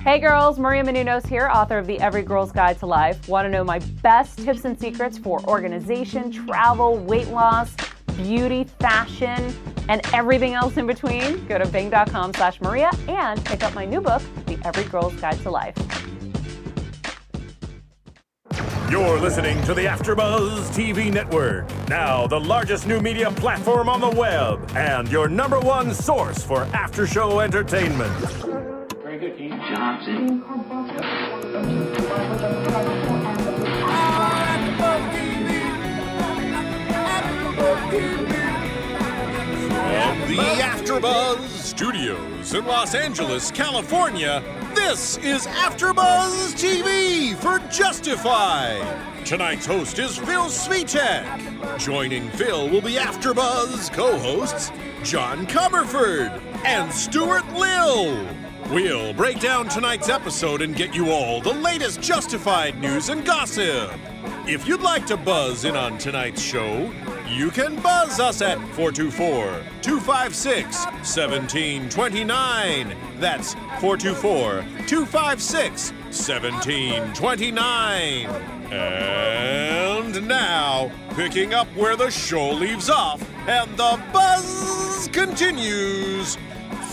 Hey girls, Maria Menounos here, author of the Every Girl's Guide to Life. Want to know my best tips and secrets for organization, travel, weight loss, beauty, fashion, and everything else in between? Go to bing.com slash Maria and pick up my new book, The Every Girl's Guide to Life. You're listening to the AfterBuzz TV network. Now, the largest new media platform on the web and your number one source for after-show entertainment. From the AfterBuzz Studios in Los Angeles, California, this is AfterBuzz TV for Justified. Tonight's host is Phil Svitek. Joining Phil will be AfterBuzz co-hosts John Comerford and Stuart Lill. We'll break down tonight's episode and get you all the latest Justified news and gossip. If you'd like to buzz in on tonight's show, you can buzz us at 424 256 1729. That's 424 256 1729. And now, picking up where the show leaves off and the buzz continues,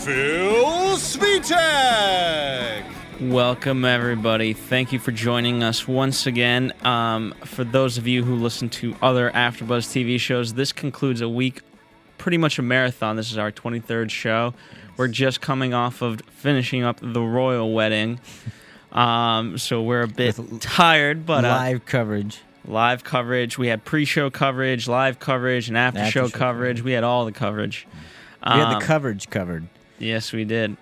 Phil Svitek. Welcome, everybody. Thank you for joining us once again. Um, for those of you who listen to other AfterBuzz TV shows, this concludes a week, pretty much a marathon. This is our 23rd show. We're just coming off of finishing up the royal wedding, um, so we're a bit With tired, but uh, live coverage. live coverage. We had pre-show coverage, live coverage, and after-show After-show coverage. We had all the coverage. We had Um, the coverage covered. Yes, we did.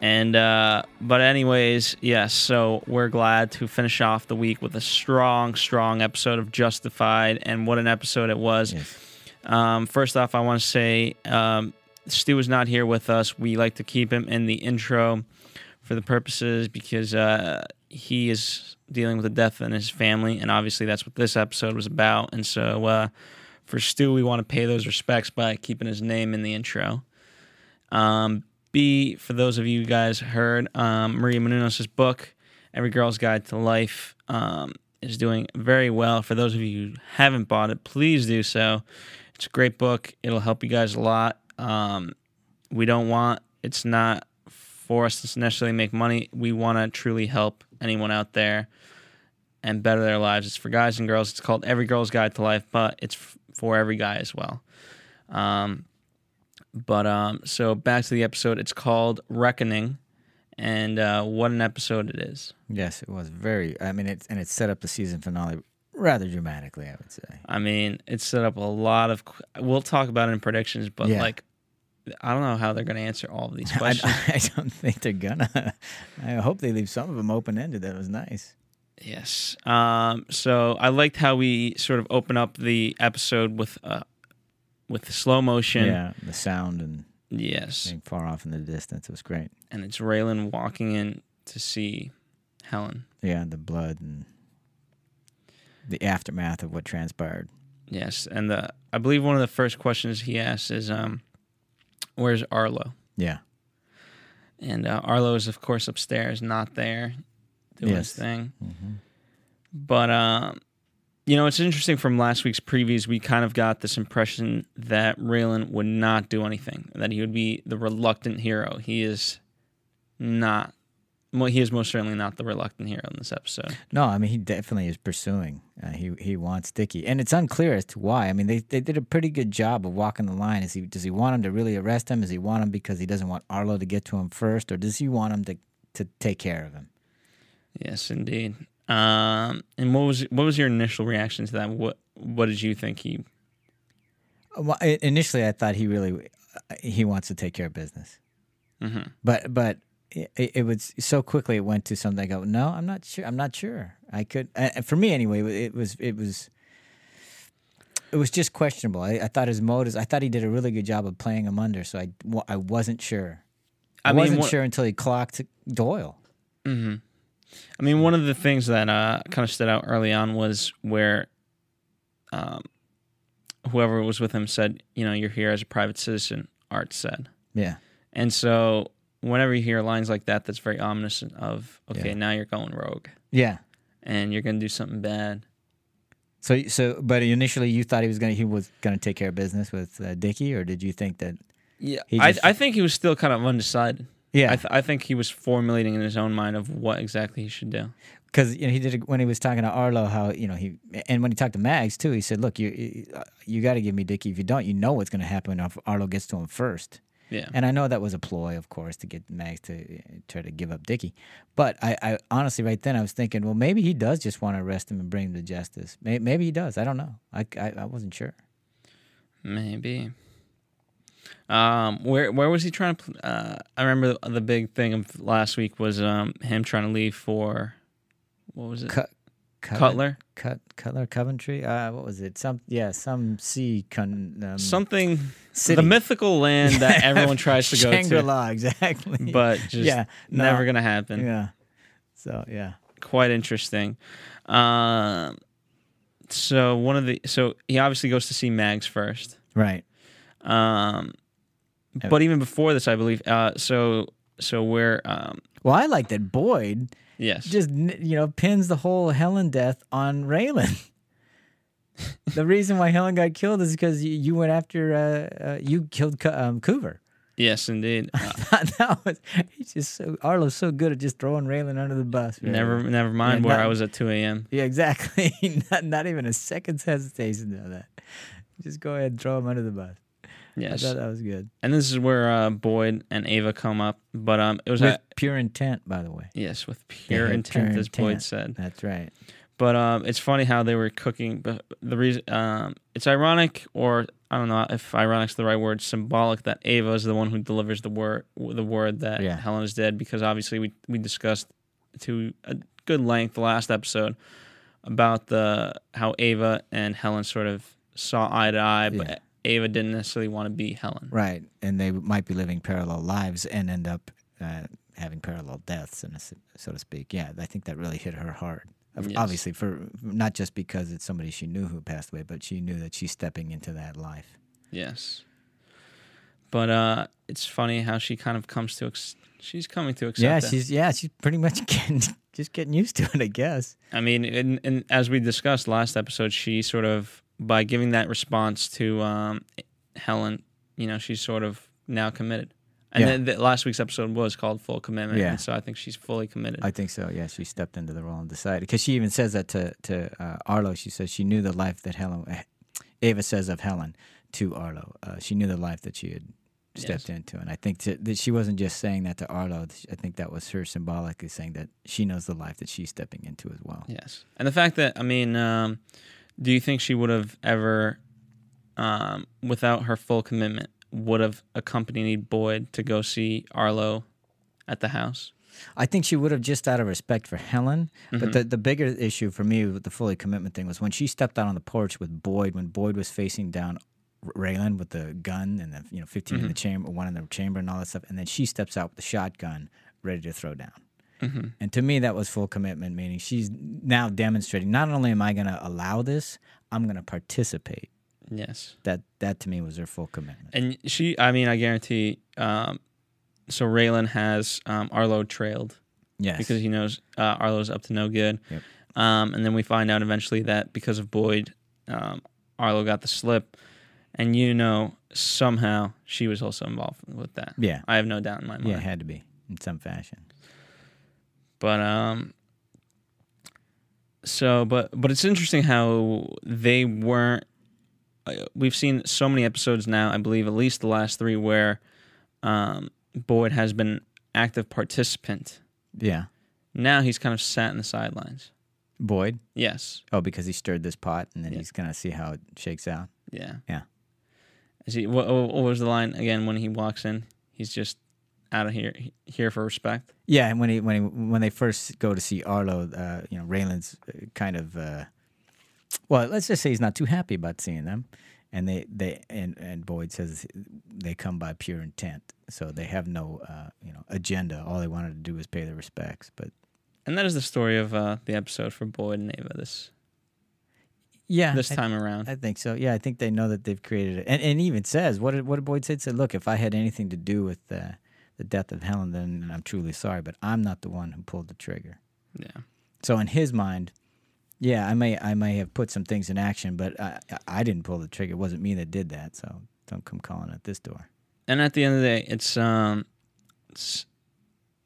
And uh, but anyways, yes. So we're glad to finish off the week with a strong, strong episode of Justified, and what an episode it was. Yes. Um, first off, I want to say um, Stu is not here with us. We like to keep him in the intro for the purposes because uh, he is dealing with a death in his family, and obviously that's what this episode was about. And so uh, for Stu, we want to pay those respects by keeping his name in the intro. Um, B, for those of you guys heard, um, Maria Menounos' book, Every Girl's Guide to Life, um, is doing very well. For those of you who haven't bought it, please do so. It's a great book. It'll help you guys a lot. Um, we don't want, it's not for us to necessarily make money. We want to truly help anyone out there and better their lives. It's for guys and girls. It's called Every Girl's Guide to Life, but it's f- for every guy as well. Um, but um, so back to the episode. It's called Reckoning, and uh, what an episode it is. Yes, it was very. I mean, it's and it set up the season finale rather dramatically. I would say. I mean, it set up a lot of. We'll talk about it in predictions, but Yeah. like, I don't know how they're going to answer all of these questions. I don't think they're gonna. I hope they leave some of them open ended. That was nice. yes. Um. So I liked how we sort of open up the episode with uh, with the slow motion. Yeah, the sound and Yes. being far off in the distance. It was great. And it's Raylan walking in to see Helen. Yeah, the blood and the aftermath of what transpired. Yes, and the I believe one of the first questions he asks is, um, "Where's Arlo?" Yeah, And uh, Arlo is, of course, upstairs, not there, doing his thing. Mm-hmm. But um, you know, it's interesting from last week's previews. We kind of got this impression that Raylan would not do anything, that he would be the reluctant hero. He is not. Well, he is most certainly not the reluctant hero in this episode. No, I mean he definitely is pursuing. Uh, he he wants Dicky, and it's unclear as to why. I mean they they did a pretty good job of walking the line. Is he does he want him to really arrest him? Does he want him because he doesn't want Arlo to get to him first, or does he want him to to take care of him? Yes, indeed. Um, and what was what was your initial reaction to that? What what did you think he? Well, initially, I thought he really he wants to take care of business, Mhm. but but it, it was so quickly it went to something. I go, no, I'm not sure. I'm not sure. I could uh, for me anyway. It was it was. It was just questionable. I, I thought his motives. I thought he did a really good job of playing him under. So I, I wasn't sure. I, I mean, wasn't what- sure until he clocked Doyle. hmm I mean, one of the things that uh, kind of stood out early on was where um, whoever was with him said, "You know, you're here as a private citizen." Art said, Yeah, and so whenever you hear lines like that, that's very ominous of okay, Yeah. now you're going rogue Yeah. and you're gonna do something bad. So so, but initially you thought he was gonna he was gonna take care of business with uh, Dickie, or did you think that? Yeah, He I, I think he was still kind of undecided. Yeah. I, th- I think he was formulating in his own mind of what exactly he should do. because you know he did when he was talking to Arlo how you know he and when he talked to Mags too he said look you you, you got to give me Dickie. If you don't you know what's going to happen if Arlo gets to him first. Yeah, and I know that was a ploy of course to get Mags to uh, try to give up Dickie. But I, I honestly right then I was thinking well maybe he does just want to arrest him and bring him to justice. Maybe, maybe he does. I don't know. I, I, I wasn't sure. Maybe. Um, where where was he trying to? pl- Uh, I remember the, the big thing of last week was um him trying to leave for what was it? Cut, Coven- Cutler? Cut, Cutler Coventry uh, what was it some yeah some sea con, um, Something city. the mythical land that everyone tries to go to, Shangri-La exactly but just Yeah, no. never gonna happen. yeah so yeah quite interesting. Um, so one of the so he obviously goes to see Mags first. right Um, but even before this, I believe. Uh, so so where um, Well, I like that Boyd yes, just you know pins the whole Helen death on Raylan. the reason why Helen got killed is because you, you went after uh, uh, you killed Co- um, Coover. yes, indeed. Uh, that was he's just so Arlo's so good at just throwing Raylan under the bus. really. never never mind Yeah, where not- I was at two a.m. Yeah, exactly. not not even a second's hesitation of that. Just go ahead and throw him under the bus. Yes, I thought that was good. and this is where uh, Boyd and Ava come up. But um, it was With at, pure intent, by the way. yes with pure Yeah, intent, pure as Boyd said. That's right. But um, it's funny how they were cooking. But the reason um, it's ironic, or I don't know if ironic's the right word, symbolic that Ava is the one who delivers the word the word that Yeah. Helen is dead. Because obviously we we discussed to a good length the last episode about the how Ava and Helen sort of saw eye to eye, but Yeah. Ava didn't necessarily want to be Helen. Right, and they might be living parallel lives and end up uh, having parallel deaths, in a so to speak. Yeah, I think that really hit her hard. Yes. Obviously, for not just because it's somebody she knew who passed away, but she knew that she's stepping into that life. Yes. But uh, it's funny how she kind of comes to. Ex- she's coming to accept. yeah, that. she's yeah, she's pretty much getting just getting used to it, I guess. I mean, and, and as we discussed last episode, she sort of by giving that response to um, Helen, you know, she's sort of now committed. And Yeah. then the, last week's episode was called Full Commitment, Yeah. and so I think she's fully committed. I think so. Yeah, she stepped into the role and decided because she even says that to to uh, Arlo. She says she knew the life that Helen, Ava says of Helen to Arlo. Uh, she knew the life that she had stepped Yes. into, and I think to, that she wasn't just saying that to Arlo. I think that was her symbolically saying that she knows the life that she's stepping into as well. yes, and the fact that I mean, um, do you think she would have ever, um, without her full commitment, would have accompanied Boyd to go see Arlo at the house? I think she would have just out of respect for Helen. But the, the bigger issue for me with the fully commitment thing was when she stepped out on the porch with Boyd, when Boyd was facing down Raylan with the gun and the you know 15 in the chamber, one in the chamber and all that stuff, and then she steps out with the shotgun ready to throw down. And to me, that was full commitment, meaning she's now demonstrating not only am I going to allow this, I'm going to participate. Yes. That that to me was her full commitment. And she, I mean, I guarantee. Um, so Raylan has um, Arlo trailed Yes, because he knows uh, Arlo's up to no good. Yep. Um, and then we find out eventually that because of Boyd, um, Arlo got the slip, and you know somehow she was also involved with that. Yeah. I have no doubt in my mind. yeah, it had to be in some fashion. But um, so but but it's interesting how they weren't. uh, We've seen so many episodes now. I believe at least the last three where um, Boyd has been active participant. Yeah, Now he's kind of sat in the sidelines. Boyd. Yes. Oh, because he stirred this pot, and then Yeah. he's gonna see how it shakes out. Yeah. Yeah. Is he? What, what was the line again when he walks in? He's just out of here here for respect. Yeah, and when he when he when they first go to see Arlo, uh, you know, Raylan's uh, kind of uh, well, let's just say he's not too happy about seeing them, and they they and and Boyd says they come by pure intent, so they have no uh, you know agenda. All they wanted to do was pay their respects, but And that is the story of uh, the episode for Boyd and Ava this yeah, this I- time around. I think so. Yeah, I think they know that they've created it, and and even says what did what did Boyd say? He said, "Look, if I had anything to do with uh, the death of Helen, then I'm truly sorry. But I'm not the one who pulled the trigger. Yeah. So in his mind, yeah, I may I may have put some things in action, but I I didn't pull the trigger. It wasn't me that did that. So don't come calling at this door. And at the end of the day, it's um, it's,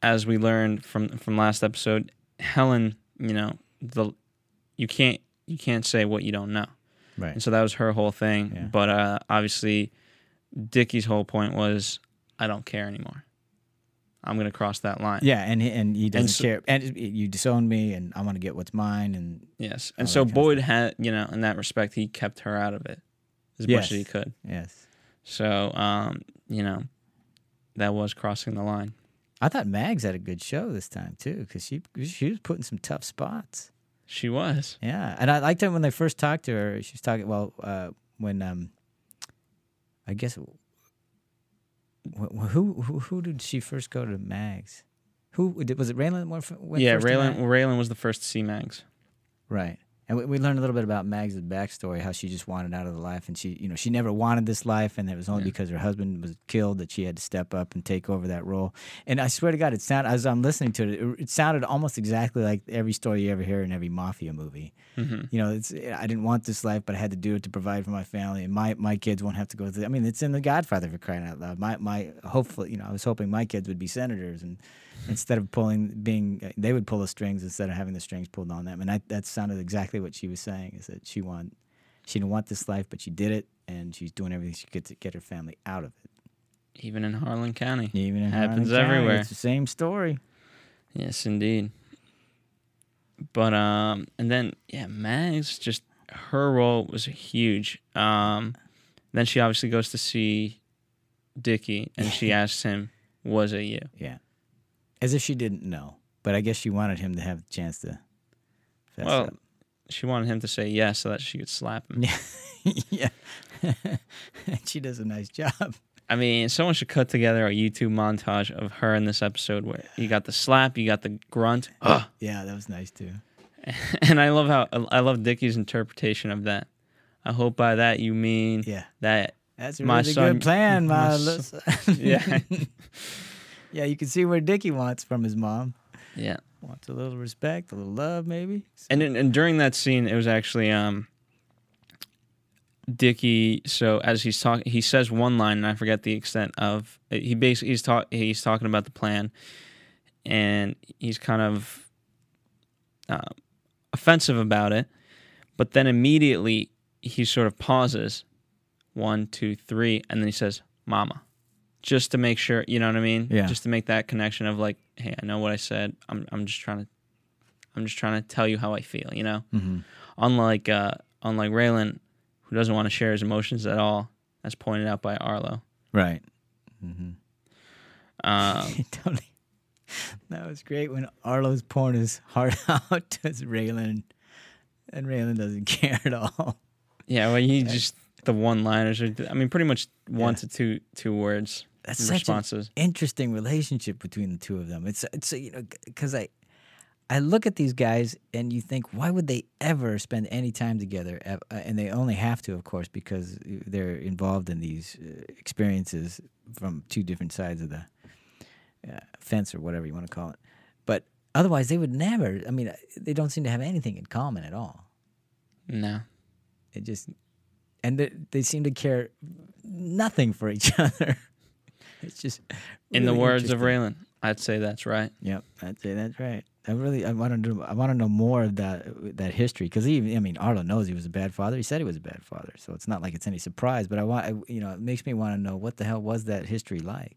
as we learned from from last episode, Helen, you know, the you can't you can't say what you don't know. Right. And so that was her whole thing. Yeah. But uh, obviously, Dickie's whole point was, I don't care anymore. I'm gonna cross that line. Yeah, and he, and he doesn't so- care. And you disown me, and I want to get what's mine. And Yes. And so Boyd had, you know, in that respect, he kept her out of it as Yes. much as he could. yes, So, um, you know, that was crossing the line. I thought Mags had a good show this time too, because she she was putting some tough spots. She was. Yeah, and I liked it when they first talked to her. She was talking well uh, when um, I guess who who who did she first go to Mags? Who did, was it? Raylan yeah, Raylan? Raylan was the first to see Mags. Right. And we, we learned a little bit about Mags' backstory, how she just wanted out of the life, and she, you know, she never wanted this life, and it was only Yeah. because her husband was killed that she had to step up and take over that role. And I swear to God, it sounded as I'm listening to it, it, it sounded almost exactly like every story you ever hear in every mafia movie. hmm You know, it's I didn't want this life, but I had to do it to provide for my family, and my my kids won't have to go through. I mean, it's in The Godfather for crying out loud. My my hopefully, you know, I was hoping my kids would be senators, and instead of pulling being, they would pull the strings instead of having the strings pulled on them. And I, that sounded exactly what she was saying: is that she wanted, she didn't want this life, but she did it, and she's doing everything she could to get her family out of it. Even in Harlan County. Even in Happens Harlan County, everywhere. It's the same story. Yes, indeed. But um, and then yeah, Mags just her role was huge. Um, then she obviously goes to see Dickie, and she asks him, "Was it you?" Yeah, as if she didn't know, but I guess she wanted him to have the chance to. Fess well, up. she wanted him to say yes so that she could slap him. yeah. she does a nice job. I mean, someone should cut together a YouTube montage of her in this episode where you got the slap, you got the grunt, Ugh. Yeah, that was nice too. and I love how I love Dickie's interpretation of that. I hope by that you mean Yeah. that That's a My really son- good plan, my my son- yeah, yeah, you can see where Dickie wants from his mom. yeah. Wants a little respect, a little love, maybe. And, in- and during that scene, it was actually um, Dickie. So as he's talking, he says one line, and I forget the extent of. He basically he's talk he's talking about the plan, and he's kind of uh, offensive about it. But then immediately he sort of pauses, one, two, three, and then he says, "Mama," just to make sure. You know what I mean? Yeah. Just to make that connection of like, hey, I know what I said. I'm I'm just trying to I'm just trying to tell you how I feel, you know? Mm-hmm. Unlike uh unlike Raylan, who doesn't want to share his emotions at all, as pointed out by Arlo. Right. Mm-hmm. Um, totally. That was great when Arlo's pouring his heart out to Raylan, and Raylan doesn't care at all. yeah, well, he just the one-liners are. I mean, pretty much one Yeah. to two two words That's in such an interesting relationship between the two of them. It's it's you know because I I look at these guys and you think why would they ever spend any time together? Uh, And they only have to, of course, because they're involved in these uh, experiences from two different sides of the uh, fence or whatever you want to call it. But otherwise, they would never. I mean, they don't seem to have anything in common at all. No, It just and they, they seem to care nothing for each other. It's just in the words of. Raylan, I'd say that's right. Yep, I'd say that's right. I really I want to know I want to know more of that that history because even I mean Arlo knows he was a bad father. He said he was a bad father, so it's not like it's any surprise. But I want I, you know it makes me want to know what the hell was that history like,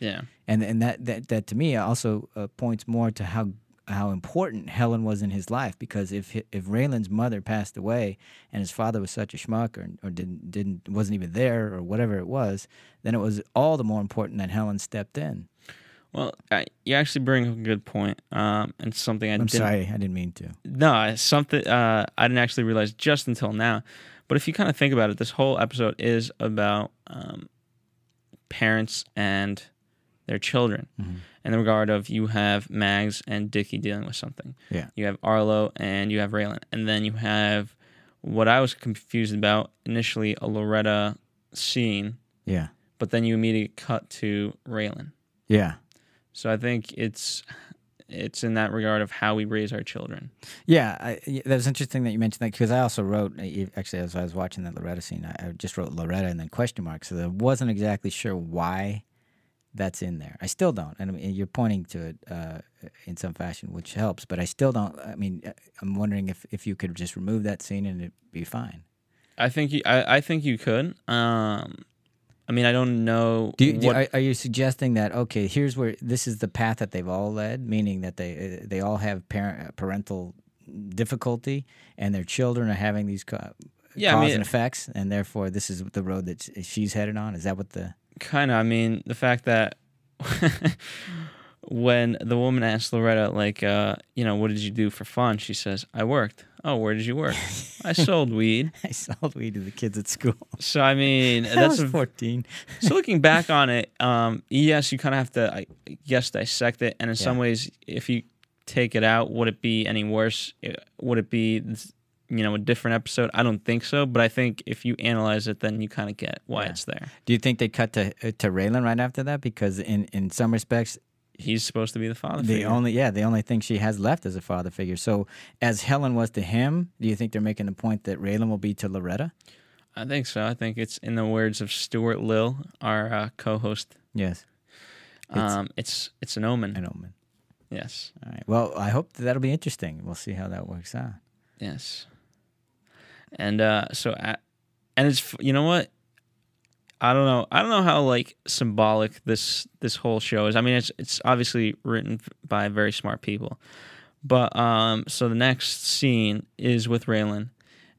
Yeah, and and that that that to me also uh, points more to how how important Helen was in his life because if if Raylan's mother passed away and his father was such a schmuck or, or didn't didn't wasn't even there or whatever it was, then it was all the more important that Helen stepped in. well, I, you actually bring up a good point, um, and something I I'm didn't sorry, I didn't mean to. No, something uh, I didn't actually realize just until now. But if you kind of think about it, this whole episode is about um, parents and their children. Mm-hmm. In the regard of you have Mags and Dickie dealing with something. Yeah. You have Arlo and you have Raylan. And then you have what I was confused about initially a Loretta scene, Yeah. but then you immediately cut to Raylan. Yeah. So I think it's it's in that regard of how we raise our children. Yeah, I, that was interesting that you mentioned that because I also wrote actually as I was watching that Loretta scene, I, I just wrote Loretta and then question mark, so I wasn't exactly sure why that's in there. I still don't, and I mean, you're pointing to it uh, in some fashion, which helps, but I still don't. I mean, uh, I'm wondering if if you could just remove that scene and it'd be fine. I think you, I, I think you could. Um, I mean, I don't know. Do you, do, are, are you suggesting that okay, here's where this is the path that they've all led, meaning that they uh, they all have parent parental difficulty, and their children are having these co- Yeah, I cause mean- and effects, and therefore this is the road that she's headed on. Is that what the kind of i mean the fact that when the woman asked loretta like uh you know what did you do for fun? She says i worked. Oh where did you work? I sold weed. I sold weed to the kids at school? so i mean I that's a, fourteen. so looking back on it um yes you kind of have to i guess dissect it and in some ways if you take it out would it be any worse? Would it be you know a different episode i don't think so but i think if you analyze it then you kind of get why Yeah. it's there Do you think they cut to uh, to Raylan right after that? Because in in some respects, he's supposed to be the father the figure. only yeah the only thing she has left is a father figure. So as Helen was to him, do you think they're making the point that Raylan will be to Loretta? I think so. I think it's in the words of Stuart Lill, our uh, co-host. Yes, It's- um, it's it's an omen. I know, man. Yes, All right. Well, I hope that that'll be interesting. We'll see how that works out. yes. And uh, so, at, and it's you know what? I don't know. I don't know how like symbolic this this whole show is. I mean, it's it's obviously written by very smart people, but um, so the next scene is with Raylan,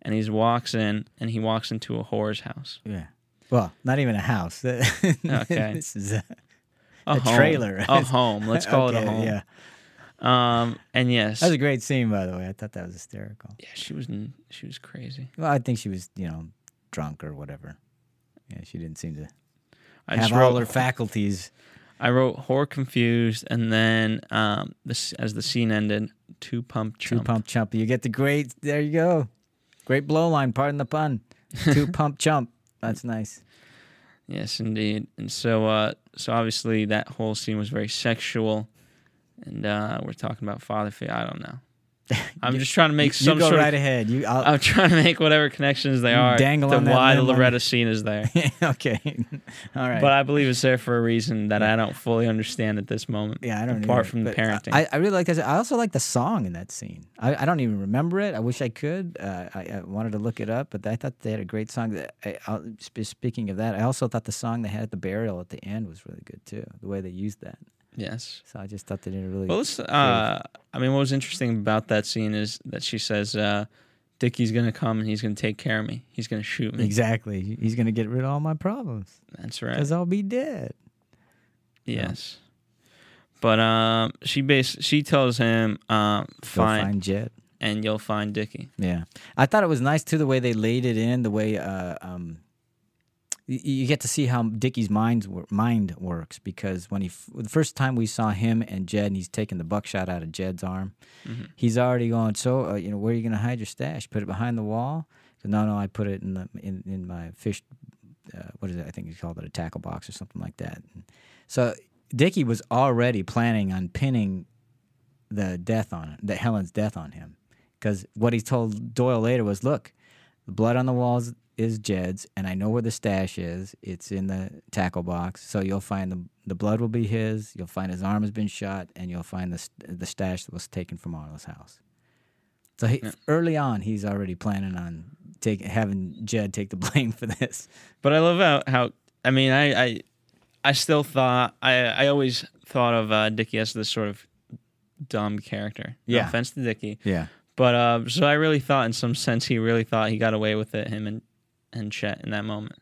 and he walks in and he walks into a whore's house. Yeah. Well, not even a house. Okay. this is a, A, A home. trailer. A home. Let's call it a home. Yeah. Um, and yes, That was a great scene, by the way. I thought that was hysterical. yeah, she was she was crazy. Well, I think she was, you know, drunk or whatever. Yeah, she didn't seem to I have just all her faculties. I wrote horror confused, and then um, this as the scene ended, two pump chump. Two pump chump. You get the great. There you go. Great blow line. Pardon the pun. Two pump chump. That's nice. Yes, indeed. And so, uh, so obviously that whole scene was very sexual, and uh, we're talking about father figure. I don't know. I'm just trying to make you some go sort right of. ahead. You. I'll, I'm trying to make whatever connections they are dangle to why the Loretta scene is there. okay. All right. But I believe it's there for a reason that I don't fully understand at this moment. Yeah, I don't. Apart either, from the parenting, I, I really like that. I also like the song in that scene. I, I don't even remember it. I wish I could. Uh, I, I wanted to look it up, but I thought they had a great song. That I, I, sp- speaking of that, I also thought the song they had at the burial at the end was really good too. The way they used that. Yes. So I just thought they did a really. Well, uh, I mean, what was interesting about that scene is that she says, uh, "Dickie's gonna come and he's gonna take care of me. He's gonna shoot me." exactly. He's gonna get rid of all my problems That's right. because I'll be dead. Yes. But um, she base she tells him, um, Go find Jed. and you'll find Dickie." Yeah, I thought it was nice too the way they laid it in, the way uh, um, you get to see how Dickie's mind mind works because when he the first time we saw him and Jed, and he's taking the buckshot out of Jed's arm, he's already going. So uh, you know where are you going to hide your stash? Put it behind the wall? No, no, I put it in the in, in my fish. Uh, what is it? I think he called it a tackle box or something like that. So Dickie was already planning on pinning the death on the Helen's death on him because what he told Doyle later was, "Look, the blood on the walls is Jed's, and I know where the stash is. It's in the tackle box. So you'll find the the blood will be his. You'll find his arm has been shot, and you'll find the the stash that was taken from Arlo's house." So he, early on, he's already planning on taking having Jed take the blame for this. But I love how, how I mean, I, I, I still thought I, I always thought of uh, Dickie as this sort of dumb character. No Yeah. offense to Dickie, Yeah. but uh, so I really thought, in some sense, he really thought he got away with it. Him and and Jed in that moment.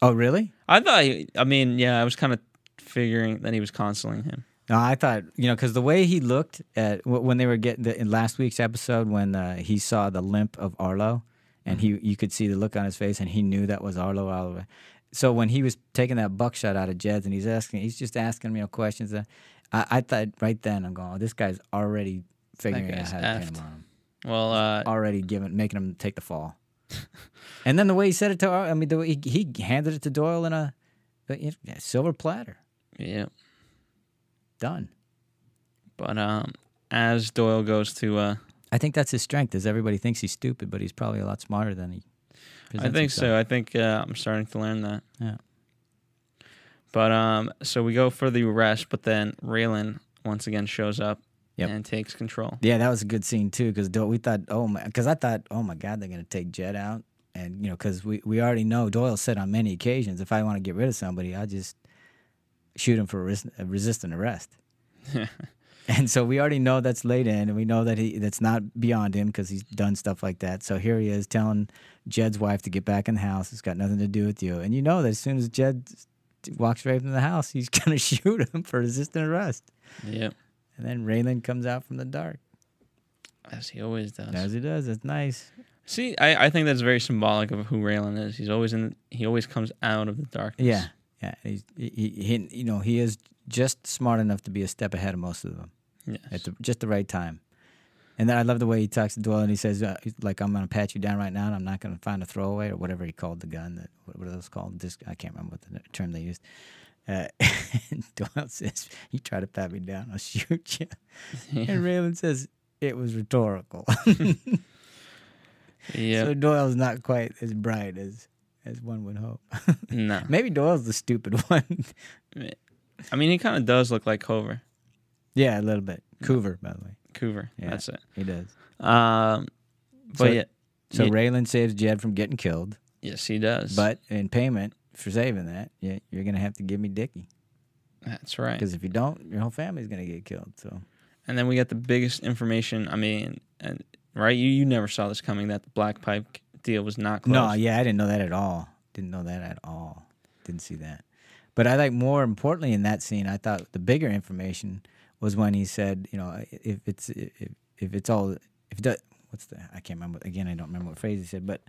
Oh, really? I thought. He, I mean, yeah, I was kind of figuring that he was consoling him. No, I thought you know because the way he looked at when they were getting the, in last week's episode when uh, he saw the limp of Arlo, and he you could see the look on his face, and he knew that was Arlo all the way. So when he was taking that buckshot out of Jed's, and he's asking, he's just asking me you know, questions. That I, I thought right then I'm going, oh, this guy's already figuring out how to pin him on him, Well, uh, already giving making him take the fall. and then the way he said it to, I mean, the way he, he handed it to Doyle in a, a silver platter. yeah. done. But um, as Doyle goes to, uh, I think that's his strength. Is everybody thinks he's stupid, but he's probably a lot smarter than he. I think so. I think uh, I'm starting to learn that. Yeah. But um, so we go for the rest, but then Raylan once again shows up Yep. and takes control. Yeah, that was a good scene too. Because we thought, oh my, because I thought, oh my God, they're gonna take Jed out, and you know, because we we already know Doyle said on many occasions, if I want to get rid of somebody, I just shoot him for res- a resistant arrest. and so we already know that's laid in, and we know that he that's not beyond him because he's done stuff like that. So here he is telling Jed's wife to get back in the house. It's got nothing to do with you, and you know that as soon as Jed walks right into the house, he's gonna shoot him for resisting arrest. Yep, And then Raylan comes out from the dark. as he always does. As he does, it's nice. See, I, I think that's very symbolic of who Raylan is. He's always in. He always comes out of the darkness. Yeah, yeah. He's, he, he, you know, he is just smart enough to be a step ahead of most of them Yes. at the, just the right time. And then I love the way he talks to Doyle and he says, uh, like, I'm going to pat you down right now and I'm not going to find a throwaway or whatever he called the gun. That What what are those called? This, I can't remember what the term they used. Uh, and Doyle says, You try to pat me down, I'll shoot you. And Raylan says, It was rhetorical. yeah. So Doyle's not quite as bright as, as one would hope. no. Maybe Doyle's the stupid one. I mean, he kind of does look like Cover. yeah, a little bit. Coover, by the way. Coover. Yeah. That's it. He does. Um, but So- yeah, So Yeah. Raylan saves Jed from getting killed, yes, he does. but in payment for saving that, yeah, you're gonna have to give me Dickie that's right. because if you don't, your whole family's gonna get killed. So And then we got the biggest information. I mean, and right, you you never saw this coming that the Black Pike deal was not closed. no, yeah, I didn't know that at all. Didn't know that at all. Didn't see that. But I like more importantly in that scene, I thought the bigger information was when he said, you know, if it's if, if it's all if it does, what's the I can't remember again. I don't remember what phrase he said, but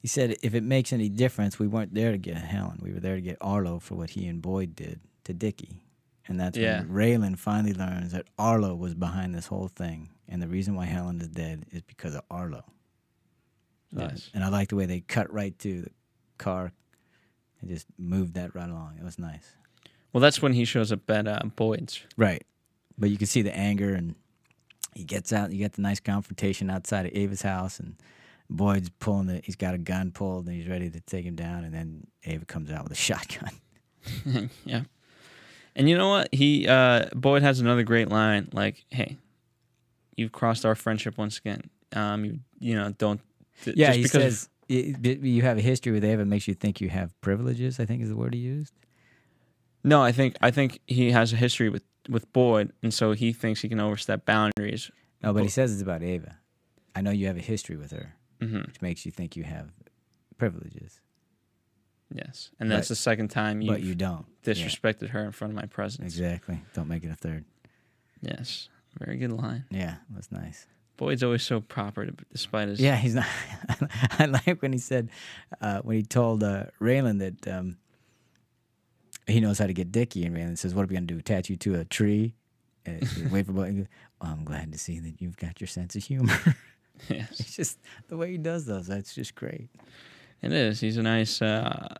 he said if it makes any difference, we weren't there to get Helen. We were there to get Arlo for what he and Boyd did to Dickie. And that's Yeah. when Raylan finally learns that Arlo was behind this whole thing, and the reason why Helen is dead is because of Arlo. Yes. And I like the way they cut right to the car and just moved that right along. It was nice. Well, that's when he shows up at uh, Boyd's. Right. But you can see the anger and he gets out. You get the nice confrontation outside of Ava's house and Boyd's pulling the he's got a gun pulled and he's ready to take him down and then Ava comes out with a shotgun. yeah. And you know what? He uh, Boyd has another great line like, "Hey, you've crossed our friendship once again. Um, you you know don't." th- Yeah, just he because says y- you have a history with Ava makes you think you have privileges, I think is the word he used. No, I think I think he has a history with with Boyd, and so he thinks he can overstep boundaries. No, but he says it's about Ava. I know you have a history with her, hmm which makes you think you have privileges, Yes, and that's But- the second time but you've you don't. Yeah, disrespected her in front of my presence. exactly. Don't make it a third. Yes, very good line. Yeah, that's nice. Boyd's always so proper, to- despite his Yeah, he's not. I like when he said, uh, when he told uh, Raylan that um, he knows how to get Dickie, and Raylan says, "What are we gonna do? Attach you to a tree? And Wait for Boyd." "Oh, I'm glad to see that you've got your sense of humor." yes, it's just the way he does those. That's just great. it is. He's a nice. Uh,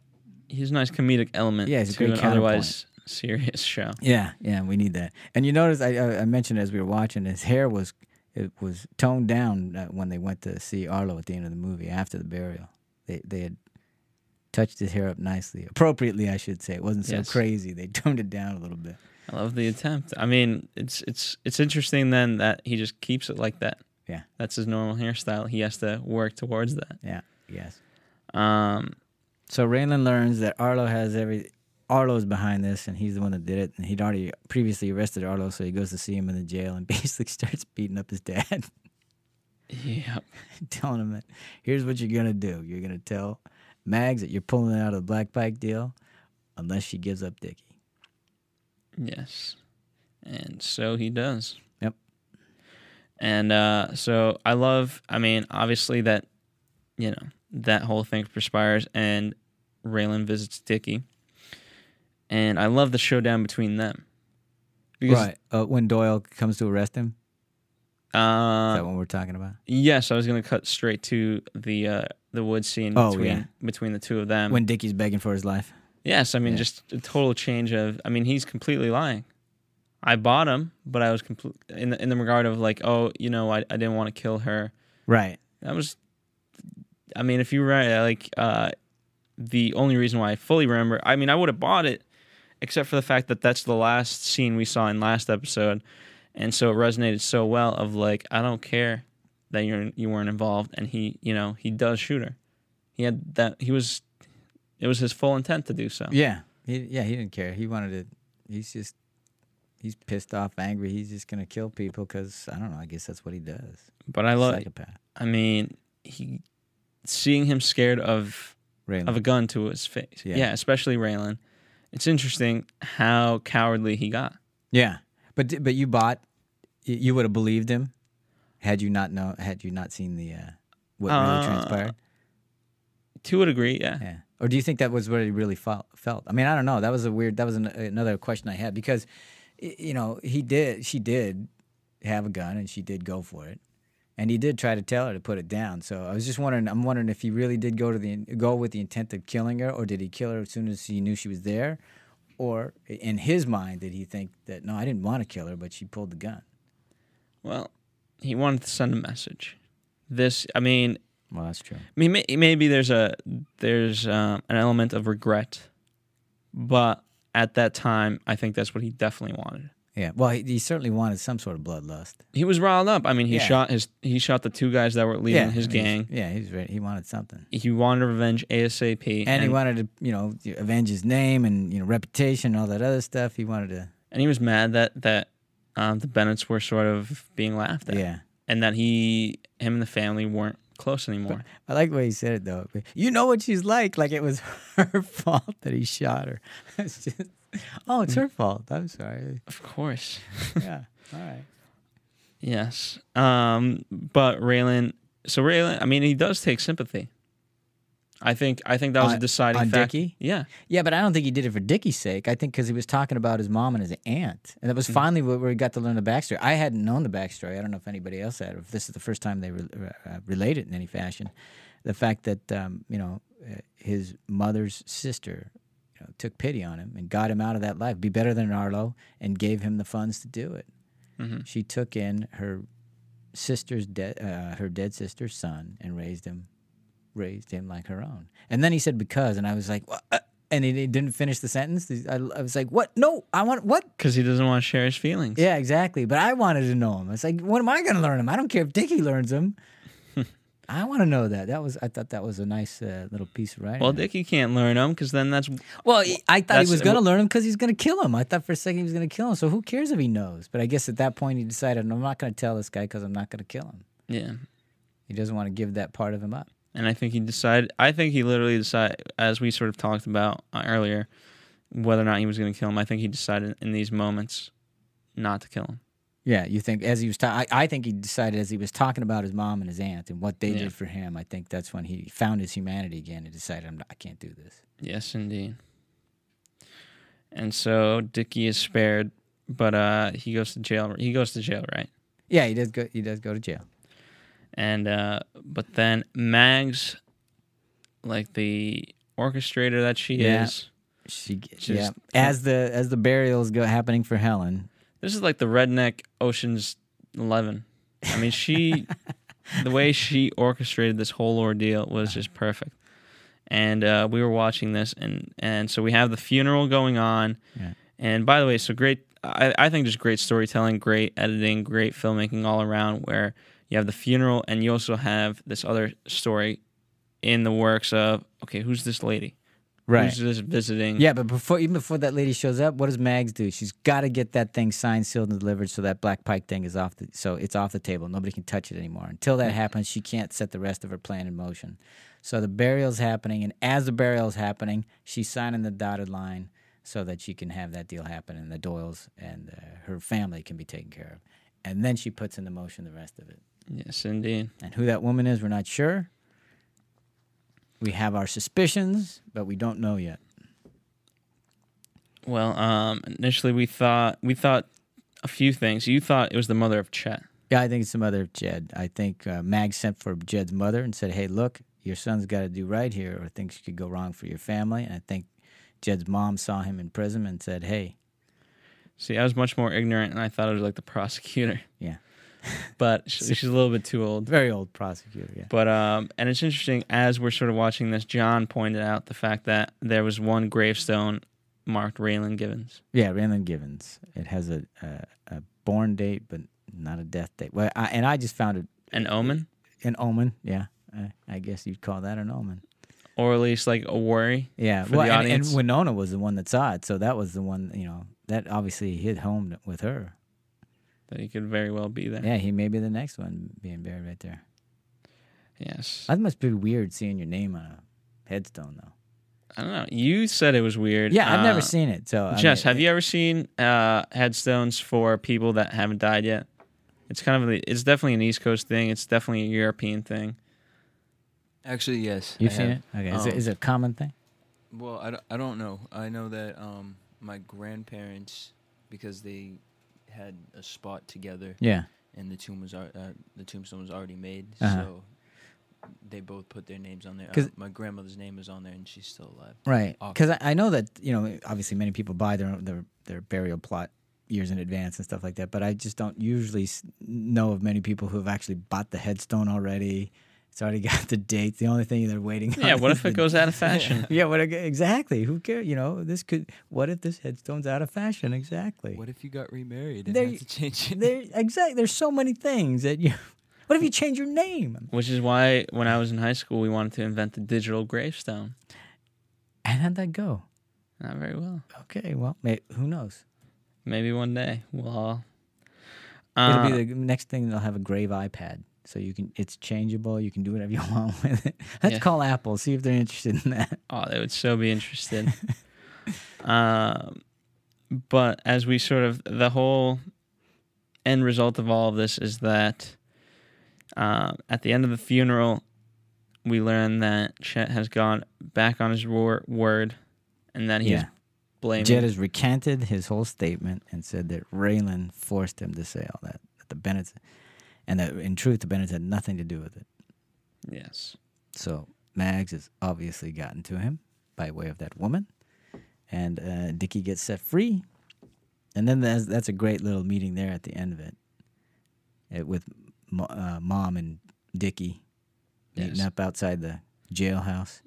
he's a nice comedic element. Yeah, he's a to great an otherwise serious show. Yeah, yeah, we need that. And you notice I, I, I mentioned as we were watching, his hair was it was toned down uh, when they went to see Arlo at the end of the movie after the burial. They they had touched his hair up nicely, appropriately, I should say. It wasn't so Yes. crazy. They toned it down a little bit. I love the attempt. I mean, it's it's it's interesting then that he just keeps it like that. Yeah, That's his normal hairstyle. He has to work towards that. yeah, yes. Um, So Raylan learns that Arlo has every. Arlo's behind this, and he's the one that did it. And he'd already previously arrested Arlo, so he goes to see him in the jail and basically starts beating up his dad. yeah, telling him that here's what you're gonna do. You're gonna tell Mags that you're pulling out of the Black Pike deal unless she gives up Dickie. yes, and so he does. And uh, so I love. I mean, obviously that, you know, that whole thing perspires, and Raylan visits Dickie, and I love the showdown between them. right. Uh, when Doyle comes to arrest him, is Uh, that what we're talking about? yes, I was gonna cut straight to the uh, the wood scene Oh, between yeah. between the two of them. When Dickie's begging for his life. yes, I mean Yeah. just a total change of. I mean, he's completely lying. I bought him, but I was complete in the, in the regard of like, oh, you know, I, I didn't want to kill her. Right. That was, I mean, if you write like uh, the only reason why I fully remember, I mean, I would have bought it, except for the fact that that's the last scene we saw in last episode, and so it resonated so well. Of like, I don't care that you're you weren't involved, and he, you know, he does shoot her. He had that. He was, it was his full intent to do so. Yeah. He, yeah, he didn't care. He wanted to. He's just. He's pissed off, angry. He's just gonna kill people because I don't know. I guess that's what he does. But I love. Psychopath. I mean, he seeing him scared of Raylan. of a gun to his face. Yeah. Yeah, especially Raylan. It's interesting how cowardly he got. Yeah, but but you bought, you would have believed him, had you not know, had you not seen the uh, what really Uh, transpired. To a degree, yeah. Yeah, or do you think that was what he really felt? Felt. I mean, I don't know. That was a weird. That was an, another question I had because, you know, he did. She did have a gun and she did go for it, and he did try to tell her to put it down. So I was just wondering. I'm wondering if he really did go to the go with the intent of killing her, or did he kill her as soon as he knew she was there, or in his mind did he think that no, I didn't want to kill her, but she pulled the gun. Well, he wanted to send a message. This, I mean, Well, that's true. I mean, maybe there's a there's um, an element of regret, but at that time, I think that's what he definitely wanted. Yeah. Well, he, he certainly wanted some sort of bloodlust. He was riled up. I mean, he Yeah. shot his he shot the two guys that were leading yeah, his I mean, gang. Yeah. He wanted something. He wanted revenge ASAP, and, he wanted to, you know, avenge his name and you know reputation and all that other stuff. He wanted to, and he was mad that that um, the Bennetts were sort of being laughed at. yeah. and that he him and the family weren't close anymore. I like the way he said it though. You know what she's like, like it was her fault that he shot her. It's just, oh, it's her fault. I'm sorry. Of course. Yeah. All right. yes. Um but Raylan so Raylan I mean he does take sympathy. I think I think that was On- a deciding on factor. Dickie? Yeah. Yeah, but I don't think he did it for Dickie's sake. I think because he was talking about his mom and his aunt, and that was finally where he got to learn the backstory. I hadn't known the backstory. I don't know if anybody else had, or if this is the first time they re- uh, relate it in any fashion. The fact that um, you know uh, his mother's sister you know, took pity on him and got him out of that life, be better than Arlo, and gave him the funds to do it. She took in her sister's dead, uh, her dead sister's son, and raised him raised him like her own. And then he said because, and I was like, what? Uh, And he, he didn't finish the sentence. I, I was like, what? No, I want what? Because he doesn't want to share his feelings. Yeah, exactly. But I wanted to know him. It's like, what am I going to learn him? I don't care if Dickie learns him. I want to know that. That was I thought that was a nice uh, little piece of writing. Well, Dickie can't learn him because then that's Well, I thought he was going to learn him because he's going to kill him. I thought for a second he was going to kill him. So who cares if he knows? But I guess at that point he decided, I'm not going to tell this guy because I'm not going to kill him. yeah. He doesn't want to give that part of him up. And I think he decided. I think he literally decided, as we sort of talked about uh, earlier, whether or not he was going to kill him. I think he decided in these moments not to kill him. Yeah, you think as he was ta- I, I think he decided as he was talking about his mom and his aunt and what they Yeah. did for him. I think that's when he found his humanity again and decided, I'm not, I can't do this. Yes, indeed. And so Dickie is spared, but uh, he goes to jail. He goes to jail, right? Yeah, he does go. He does go to jail. And uh, but then Mags, like the orchestrator that she Yeah. is, She, Just- yeah. As the as the burials go happening for Helen, this is like the redneck Ocean's Eleven. I mean, she, the way she orchestrated this whole ordeal was just perfect. And uh, we were watching this, and and so we have the funeral going on. Yeah. And by the way, so great. I, I think just great storytelling, great editing, great filmmaking all around. Where you have the funeral, and you also have this other story in the works of okay, who's this lady? Right. Who's this visiting? Yeah, but before even before that lady shows up, what does Mags do? She's got to get that thing signed, sealed, and delivered, so that black pike thing is off the so it's off the table. Nobody can touch it anymore. Until that happens, she can't set the rest of her plan in motion. So the burial's happening, and as the burial's happening, she's signing the dotted line so that she can have that deal happen, and the Doyles and uh, her family can be taken care of. And then she puts into motion the rest of it. Yes, indeed. And who that woman is, we're not sure. We have our suspicions, but we don't know yet. Well, um, initially we thought we thought a few things. You thought it was the mother of Jed. Yeah, I think it's the mother of Jed. I think uh, Mag sent for Jed's mother and said, "Hey, look, your son's got to do right here, or things could go wrong for your family." And I think Jed's mom saw him in prison and said, "Hey, See, I was much more ignorant, and I thought it was like the prosecutor, Yeah, but she, she's a little bit too old. very old prosecutor. Yeah, But um, and it's interesting as we're sort of watching this. John pointed out the fact that there was one gravestone marked Raylan Givens. yeah. Raylan Givens. It has a, a a born date, but not a death date. Well, I, and I just found it An omen, an omen. Yeah, I, I guess you'd call that an omen. or at least like a worry. Yeah, for well, the and, and. Winona was the one that saw it, so that was the one. You know, that obviously hit home with her. That he could very well be there. Yeah, he may be the next one being buried right there. Yes. That must be weird seeing your name on a headstone, though. I don't know. You said it was weird. Yeah, I've never Uh, seen it. So I Jess, mean, have you ever seen uh, headstones for people that haven't died yet? It's kind of a, it's definitely an East Coast thing. It's definitely a European thing. Actually, yes. You've I seen have. it? Okay, is, it, Um, is it a common thing? Well, I don't, I don't know. I know that um, my grandparents, because they had a spot together, Yeah. and the tomb was uh, the tombstone was already made, Uh-huh. so they both put their names on there. 'Cause- Uh, my grandmother's name is on there, and she's still alive. Right. Because I, I know that you know, obviously, many people buy their their their burial plot years in advance and stuff like that. But I just don't usually know of many people who have actually bought the headstone already. It's already got the date. The only thing they're waiting. Yeah. on What is if it the- goes out of fashion? Yeah. What exactly? Who cares? You know, this could. What if this headstone's out of fashion? Exactly. What if you got remarried and There- had to change it? there exactly. There's so many things that you. What if you change your name? Which is why when I was in high school, we wanted to invent the digital gravestone. And how'd that go? Not very well. Okay. Well, may, who knows? Maybe one day we'll all. It'll Uh, be the next thing. They'll have a grave iPad, so you can. It's changeable. You can do whatever you want with it. Let's Yeah. call Apple. See if they're interested in that. Oh, they would so be interested. um, but as we sort of the whole end result of all of this is that uh, at the end of the funeral, we learn that Jed has gone back on his wor- word, and that he's Yeah. blaming. Jed has recanted his whole statement and said that Raylan forced him to say all that. That the Bennetts, and that in truth, the Bennetts had nothing to do with it. yes, So Mags has obviously gotten to him by way of that woman, and uh, Dickie gets set free. And then that's, that's a great little meeting there at the end of it, it with uh, mom and Dickie meeting up outside the jailhouse.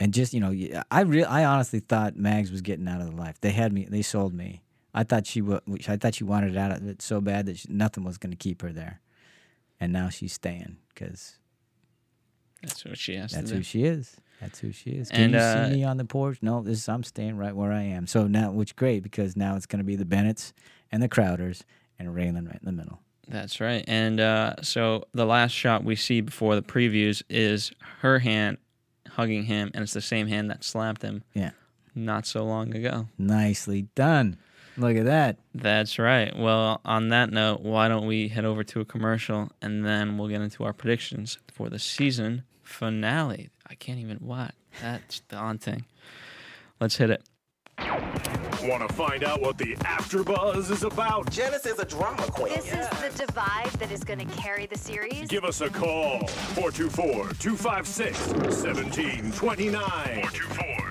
And just you know, I real I honestly thought Mags was getting out of the life. They had me. They sold me. I thought she wa- I thought she wanted out of it so bad that she, nothing was going to keep her there. And now she's staying because that's what she has that's who she is. That's who she is. Can And, you uh, see me on the porch? No, this is, I'm staying right where I am. So now, which great because now it's going to be the Bennetts and the Crowders and Raylan right in the middle. That's right. And uh, so the last shot we see before the previews is her hand hugging him, and it's the same hand that slapped him Yeah, not so long ago. nicely done. Look at that. That's right. Well, on that note, why don't we head over to a commercial and then we'll get into our predictions for the season finale. I can't even what. That's daunting. Let's hit it. Want to find out what the AfterBuzz is about? Janice is a drama queen. This is the divide that is going to carry the series. Give us a call. 424-256-1729.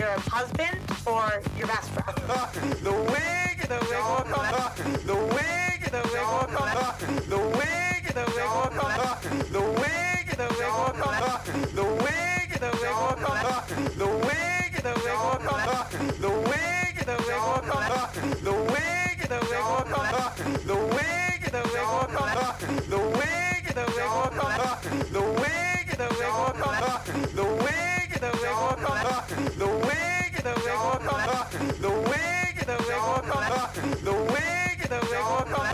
Your husband or your best friend? the wig, the wig will come. Back. The wig, the wig will come. Back. The wig, the wig will come. Back. The wig, the wig will come. The wig, the wig will come. The wig, the wig will come. The wig, the wig will come. The wig, the wig will come. The wig, the wig will come. The wig, the wig will come. The wig, the wig will come. The wig, the wig will come. The wig, the wig will come. Back. The wig, the wig will come. Back. The wig, the wig will come.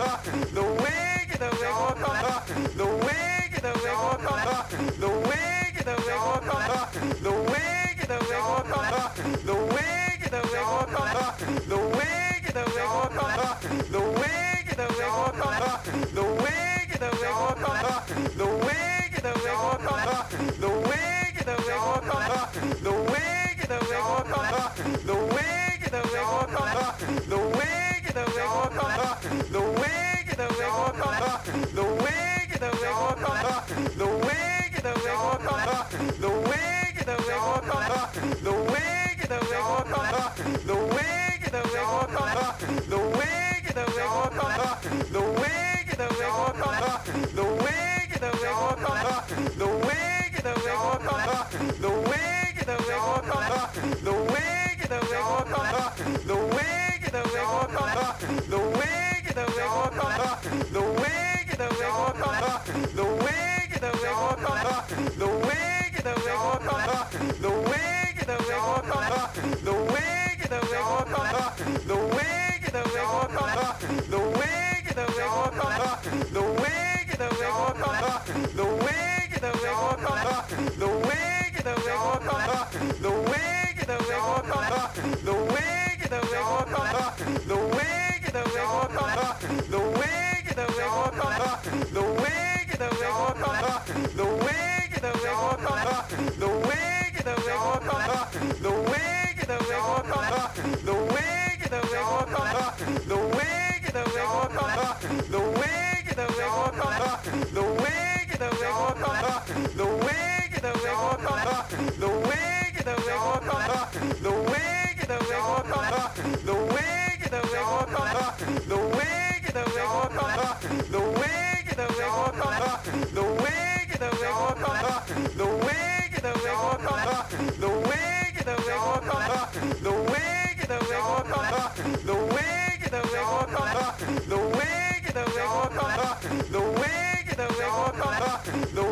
The wig, the wig will come. Back. The wig, the wig will come. Back. The wig, the wig will come. The wig, the wig will come. The wig, the wig will come. The wig, the wig will come. The wig, the wig, The wig, the wig will come back. The wig, the wig will come back. The wig, the wig will come back. The wig, the wig will come back. The wig, the wig will come back. The wig, the wig will come back. The wig, the wig will come back. The wig, the wig will come back. The wig, the wig will come back. The The wig, the wig will come back. The wig, the wig will come back. The wig, the wig will come back. The wig, the wig will come back. The wig, the wig will come back. The wig, the wig will come back. The wig, the wig will come back. The wig, the wig will come back. The wig, the wig will come back. The wig, the wig will come back. The wig, the wig will come back. The wig, the wig will come back. The wig, the wig will come back. The wig, the wig will come back. The wig, the wig will come back. The wig, the wig will come back. The wig, the wig will come back. The wig, the wig will come back. The wig, the wig will come back. The wig, the wig will come back. The wig, the wig will come back. The wig, the wig will come back. The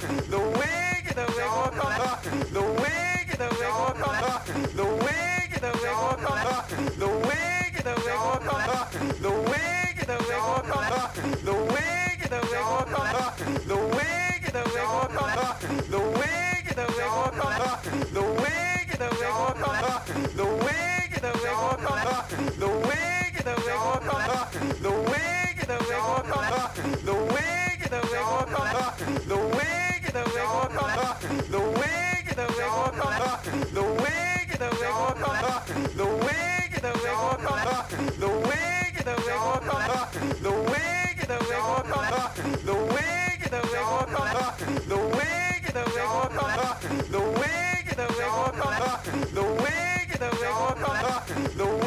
back. The wig, the wig will come back. The wig, the wig will come back. The wig, the wig will come back. The wig, the wig will come back. The wig, the wig will come back. The wig, the wig will come back. The wig, the wig will come back. The wig, the wig will come back. The wig, the wig will come back. The wig, the wig will come back. The wig, the wig will come back. The wig, the wig will come back. The wig, the wig will come back. The wig, the wig will come back. The wig, the wig will come back. The wig, the wig will come back. The wig, the wig will come back. The wig, the wig will come back. The wig, the wig will come back. The wig, the wig will come back. The wig, the wig will come back. The wig, the wig will come back. The wig, the wig will come back. The